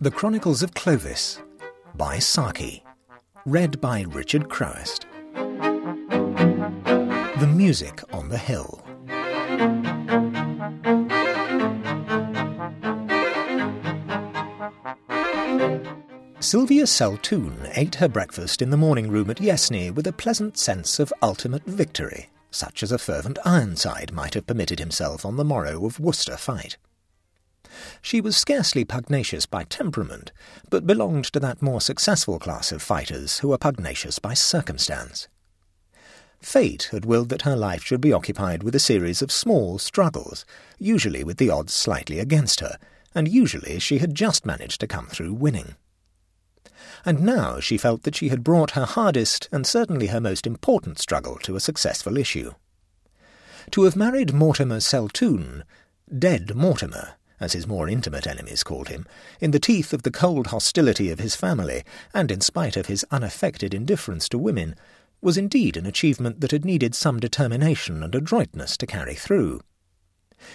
The Chronicles of Clovis by Saki. Read by Richard Crowest. The Music on the Hill. Sylvia Seltoun ate her breakfast in the morning room at Yessney with a pleasant sense of ultimate victory, such as a fervent Ironside might have permitted himself on the morrow of Worcester fight. She was scarcely pugnacious by temperament, but belonged to that more successful class of fighters who are pugnacious by circumstance. Fate had willed that her life should be occupied with a series of small struggles, usually with the odds slightly against her, and usually she had just managed to come through winning. And now she felt that she had brought her hardest and certainly her most important struggle to a successful issue. To have married Mortimer Seltoun, dead Mortimer, as his more intimate enemies called him, in the teeth of the cold hostility of his family, and in spite of his unaffected indifference to women, was indeed an achievement that had needed some determination and adroitness to carry through.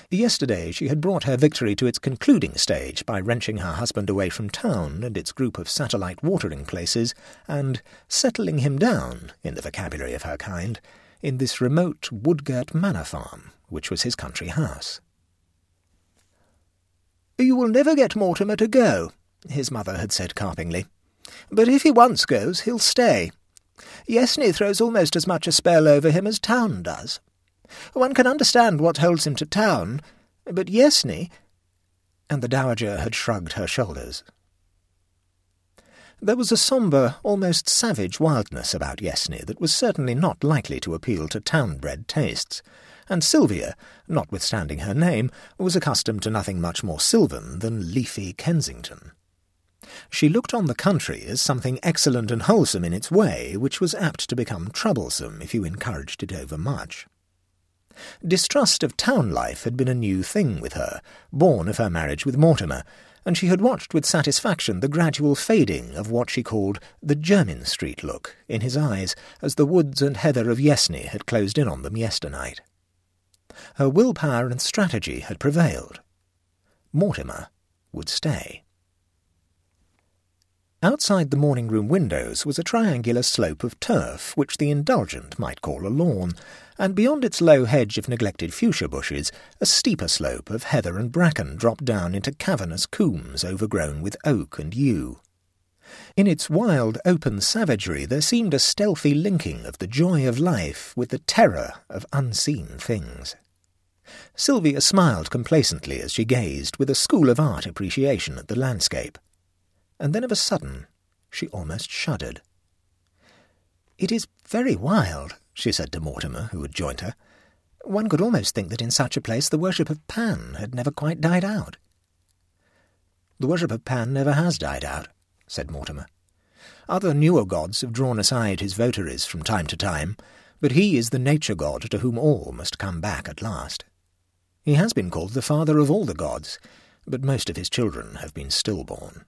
Yesterday she had brought her victory to its concluding stage by wrenching her husband away from town and its group of satellite watering places, and settling him down, in the vocabulary of her kind, in this remote wood-girt manor farm, which was his country house. You will never get Mortimer to go, his mother had said carpingly. But if he once goes, he'll stay. Yessney throws almost as much a spell over him as town does. One can understand what holds him to town, but Yessney... And the Dowager had shrugged her shoulders. There was a sombre, almost savage wildness about Yessney that was certainly not likely to appeal to town-bred tastes, and Sylvia, notwithstanding her name, was accustomed to nothing much more sylvan than leafy Kensington. She looked on the country as something excellent and wholesome in its way, which was apt to become troublesome if you encouraged it overmuch. Distrust of town life had been a new thing with her, born of her marriage with Mortimer, and she had watched with satisfaction the gradual fading of what she called the Jermyn Street look in his eyes as the woods and heather of Yessney had closed in on them yesternight. Her willpower and strategy had prevailed. Mortimer would stay. Outside the morning room windows was a triangular slope of turf which the indulgent might call a lawn, and beyond its low hedge of neglected fuchsia bushes, a steeper slope of heather and bracken dropped down into cavernous combes overgrown with oak and yew. In its wild, open savagery there seemed a stealthy linking of the joy of life with the terror of unseen things. Sylvia smiled complacently as she gazed with a school of art appreciation at the landscape. And then of a sudden she almost shuddered. It is very wild, she said to Mortimer, who had joined her. One could almost think that in such a place the worship of Pan had never quite died out. The worship of Pan never has died out, said Mortimer. Other newer gods have drawn aside his votaries from time to time, but he is the nature god to whom all must come back at last. He has been called the father of all the gods, but most of his children have been stillborn.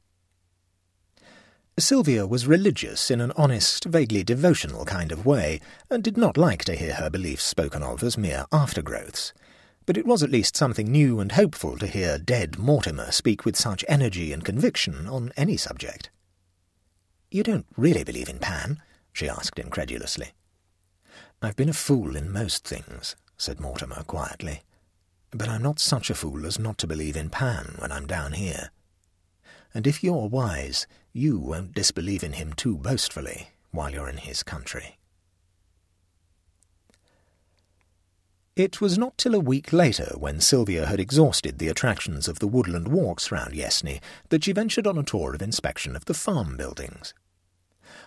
Sylvia was religious in an honest, vaguely devotional kind of way, and did not like to hear her beliefs spoken of as mere aftergrowths. But it was at least something new and hopeful to hear dead Mortimer speak with such energy and conviction on any subject. You don't really believe in Pan? she asked incredulously. I've been a fool in most things, said Mortimer quietly. But I'm not such a fool as not to believe in Pan when I'm down here. And if you're wise, you won't disbelieve in him too boastfully while you're in his country. It was not till a week later, when Sylvia had exhausted the attractions of the woodland walks round Yessney, that she ventured on a tour of inspection of the farm buildings.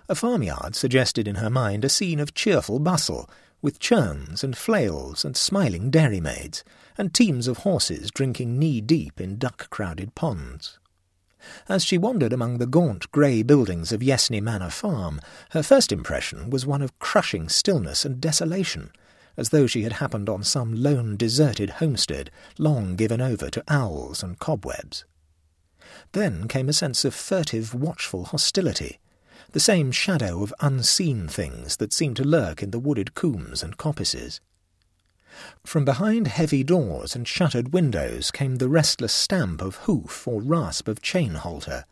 A farmyard suggested in her mind a scene of cheerful bustle, with churns and flails and smiling dairymaids, and teams of horses drinking knee-deep in duck-crowded ponds. As she wandered among the gaunt grey buildings of Yessney Manor Farm, her first impression was one of crushing stillness and desolation, as though she had happened on some lone deserted homestead long given over to owls and cobwebs. Then came a sense of furtive, watchful hostility, the same shadow of unseen things that seemed to lurk in the wooded combes and coppices. From behind heavy doors and shuttered windows came the restless stamp of hoof or rasp of chain halter,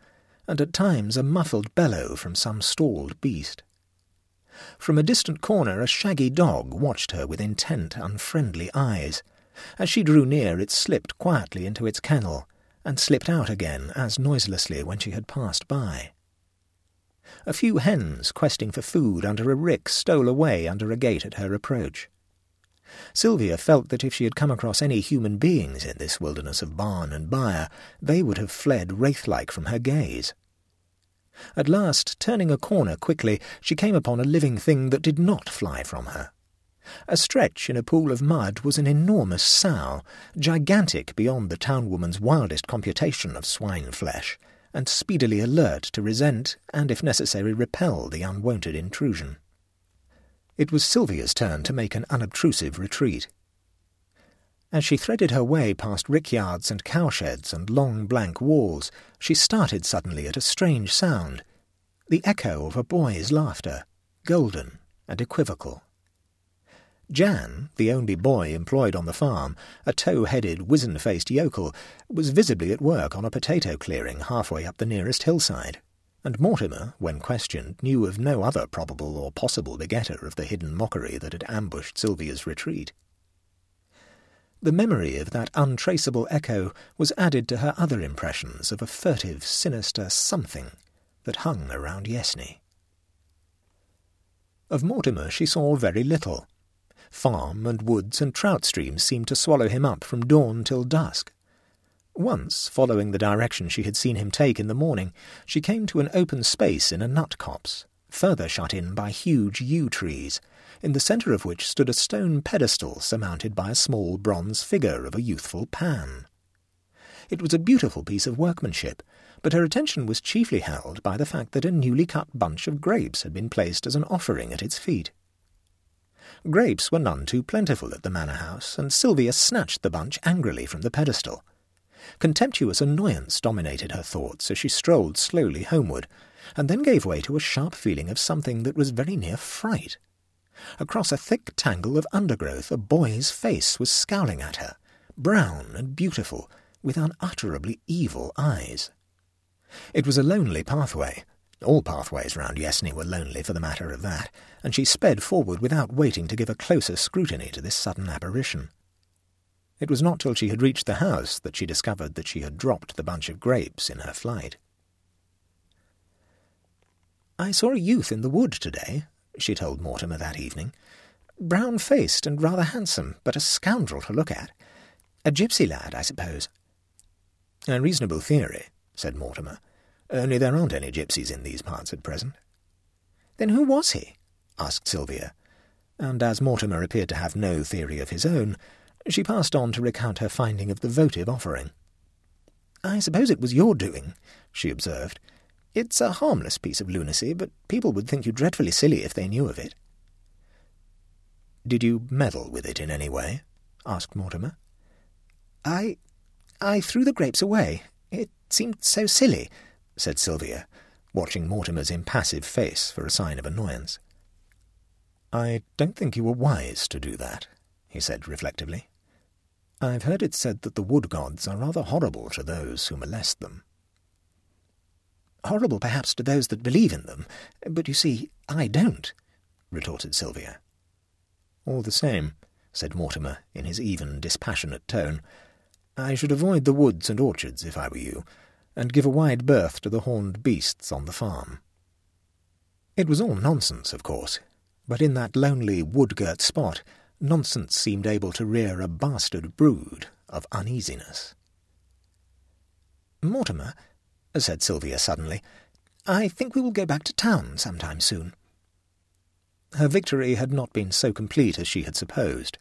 and at times a muffled bellow from some stalled beast. From a distant corner a shaggy dog watched her with intent, unfriendly eyes. As she drew near, it slipped quietly into its kennel, and slipped out again as noiselessly when she had passed by. A few hens questing for food under a rick stole away under a gate at her approach. Sylvia felt that if she had come across any human beings in this wilderness of barn and byre, they would have fled wraith-like from her gaze. At last, turning a corner quickly, she came upon a living thing that did not fly from her. Astretch in a pool of mud was an enormous sow, gigantic beyond the town-woman's wildest computation of swine flesh, and speedily alert to resent and, if necessary, repel the unwonted intrusion. It was Sylvia's turn to make an unobtrusive retreat. As she threaded her way past rickyards and cowsheds and long blank walls, she started suddenly at a strange sound, the echo of a boy's laughter, golden and equivocal. Jan, the only boy employed on the farm, a tow-headed, wizen-faced yokel, was visibly at work on a potato clearing halfway up the nearest hillside and Mortimer, when questioned, knew of no other probable or possible begetter of the hidden mockery that had ambushed Sylvia's retreat. The memory of that untraceable echo was added to her other impressions of a furtive, sinister something that hung around Yessney. Of Mortimer she saw very little. Farm and woods and trout streams seemed to swallow him up from dawn till dusk. Once, following the direction she had seen him take in the morning, she came to an open space in a nut copse, further shut in by huge yew trees, in the centre of which stood a stone pedestal surmounted by a small bronze figure of a youthful Pan. It was a beautiful piece of workmanship, but her attention was chiefly held by the fact that a newly cut bunch of grapes had been placed as an offering at its feet. Grapes were none too plentiful at the manor house, and Sylvia snatched the bunch angrily from the pedestal. Contemptuous annoyance dominated her thoughts as she strolled slowly homeward, and then gave way to a sharp feeling of something that was very near fright. Across a thick tangle of undergrowth a boy's face was scowling at her, brown and beautiful, with unutterably evil eyes. It was a lonely pathway. All pathways round Yessney were lonely for the matter of that, and she sped forward without waiting to give a closer scrutiny to this sudden apparition. It was not till she had reached the house that she discovered that she had dropped the bunch of grapes in her flight. I saw a youth in the wood today, she told Mortimer that evening. Brown-faced and rather handsome, but a scoundrel to look at. A gipsy lad, I suppose. A reasonable theory, said Mortimer. Only there aren't any gipsies in these parts at present. Then who was he? asked Sylvia. And as Mortimer appeared to have no theory of his own, she passed on to recount her finding of the votive offering. I suppose it was your doing, she observed. It's a harmless piece of lunacy, but people would think you dreadfully silly if they knew of it. Did you meddle with it in any way? asked Mortimer. I... I threw the grapes away. It seemed so silly, said Sylvia, watching Mortimer's impassive face for a sign of annoyance. I don't think you were wise to do that, he said reflectively. I've heard it said that the wood gods are rather horrible to those who molest them. Horrible perhaps to those that believe in them, but you see, I don't, retorted Sylvia. All the same, said Mortimer in his even, dispassionate tone, I should avoid the woods and orchards if I were you, and give a wide berth to the horned beasts on the farm. It was all nonsense, of course, but in that lonely wood-girt spot nonsense seemed able to rear a bastard brood of uneasiness. Mortimer, said Sylvia suddenly, I think we will go back to town sometime soon. Her victory had not been so complete as she had supposed.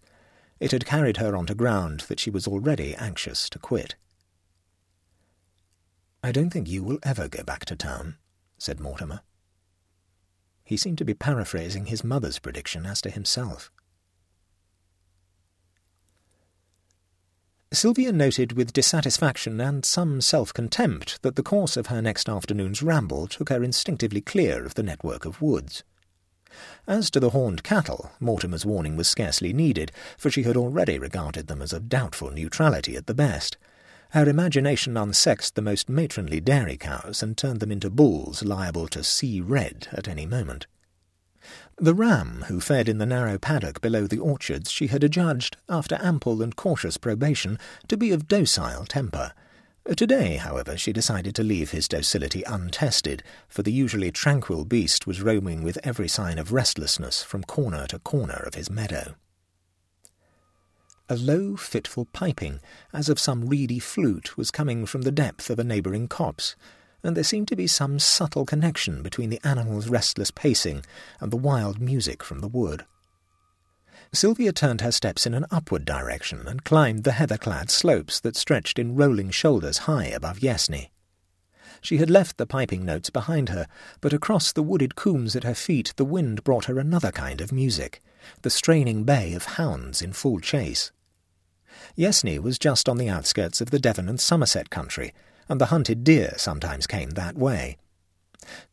It had carried her onto ground that she was already anxious to quit. I don't think you will ever go back to town, said Mortimer. He seemed to be paraphrasing his mother's prediction as to himself. Sylvia noted with dissatisfaction and some self-contempt that the course of her next afternoon's ramble took her instinctively clear of the network of woods. As to the horned cattle, Mortimer's warning was scarcely needed, for she had already regarded them as of doubtful neutrality at the best, Her imagination unsexed the most matronly dairy cows and turned them into bulls liable to see red at any moment. The ram who fed in the narrow paddock below the orchards she had adjudged, after ample and cautious probation, to be of docile temper. Today, however, she decided to leave his docility untested, for the usually tranquil beast was roaming with every sign of restlessness from corner to corner of his meadow. A low, fitful piping, as of some reedy flute, was coming from the depth of a neighbouring copse, and there seemed to be some subtle connection between the animal's restless pacing and the wild music from the wood. Sylvia turned her steps in an upward direction and climbed the heather-clad slopes that stretched in rolling shoulders high above Yessney. She had left the piping notes behind her, but across the wooded combes at her feet the wind brought her another kind of music, the straining bay of hounds in full chase. Yessney was just on the outskirts of the Devon and Somerset country, and the hunted deer sometimes came that way.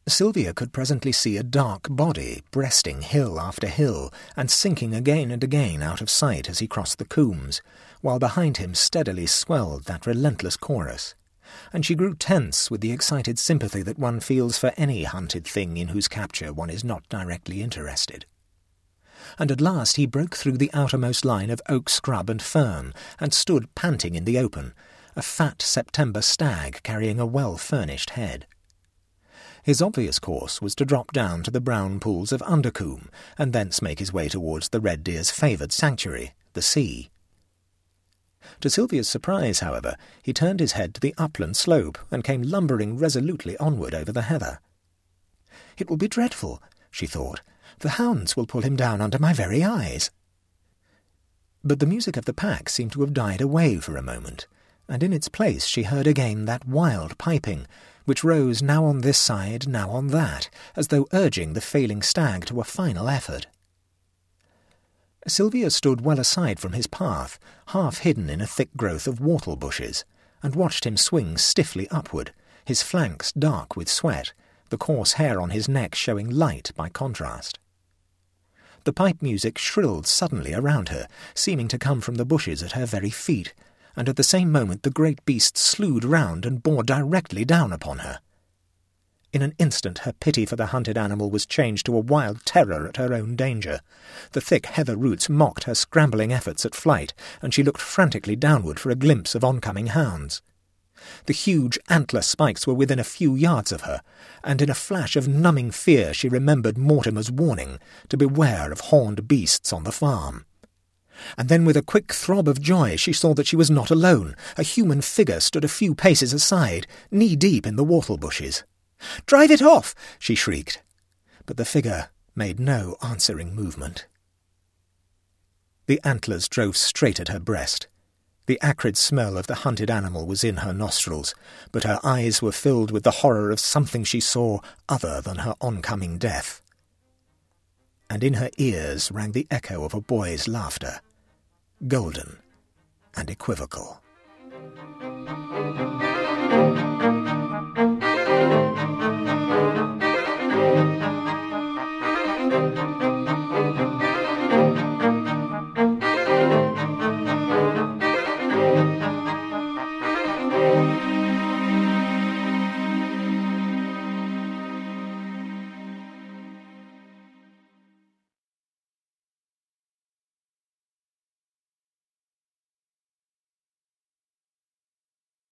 Sylvia could presently see a dark body breasting hill after hill and sinking again and again out of sight as he crossed the combes, while behind him steadily swelled that relentless chorus. And she grew tense with the excited sympathy that one feels for any hunted thing in whose capture one is not directly interested. And at last he broke through the outermost line of oak scrub and fern and stood panting in the open, a fat September stag carrying a well-furnished head. His obvious course was to drop down to the brown pools of Undercombe, and thence make his way towards the red deer's favoured sanctuary, the sea. To Sylvia's surprise, however, he turned his head to the upland slope and came lumbering resolutely onward over the heather. It will be dreadful, she thought. The hounds will pull him down under my very eyes. But the music of the pack seemed to have died away for a moment, and in its place she heard again that wild piping, which rose now on this side, now on that, as though urging the failing stag to a final effort. Sylvia stood well aside from his path, half hidden in a thick growth of whortle bushes, and watched him swing stiffly upward, his flanks dark with sweat, the coarse hair on his neck showing light by contrast. The pipe music shrilled suddenly around her, seeming to come from the bushes at her very feet, and at the same moment the great beast slewed round and bore directly down upon her. In an instant her pity for the hunted animal was changed to a wild terror at her own danger. The thick heather roots mocked her scrambling efforts at flight, and she looked frantically downward for a glimpse of oncoming hounds. The huge antler spikes were within a few yards of her, and in a flash of numbing fear she remembered Mortimer's warning to beware of horned beasts on the farm and then with a quick throb of joy she saw that she was not alone. A human figure stood a few paces aside, knee-deep in the whortle bushes. "'Drive it off!' she shrieked. But the figure made no answering movement. The antlers drove straight at her breast. The acrid smell of the hunted animal was in her nostrils, but her eyes were filled with the horror of something she saw other than her oncoming death and in her ears rang the echo of a boy's laughter, golden and equivocal.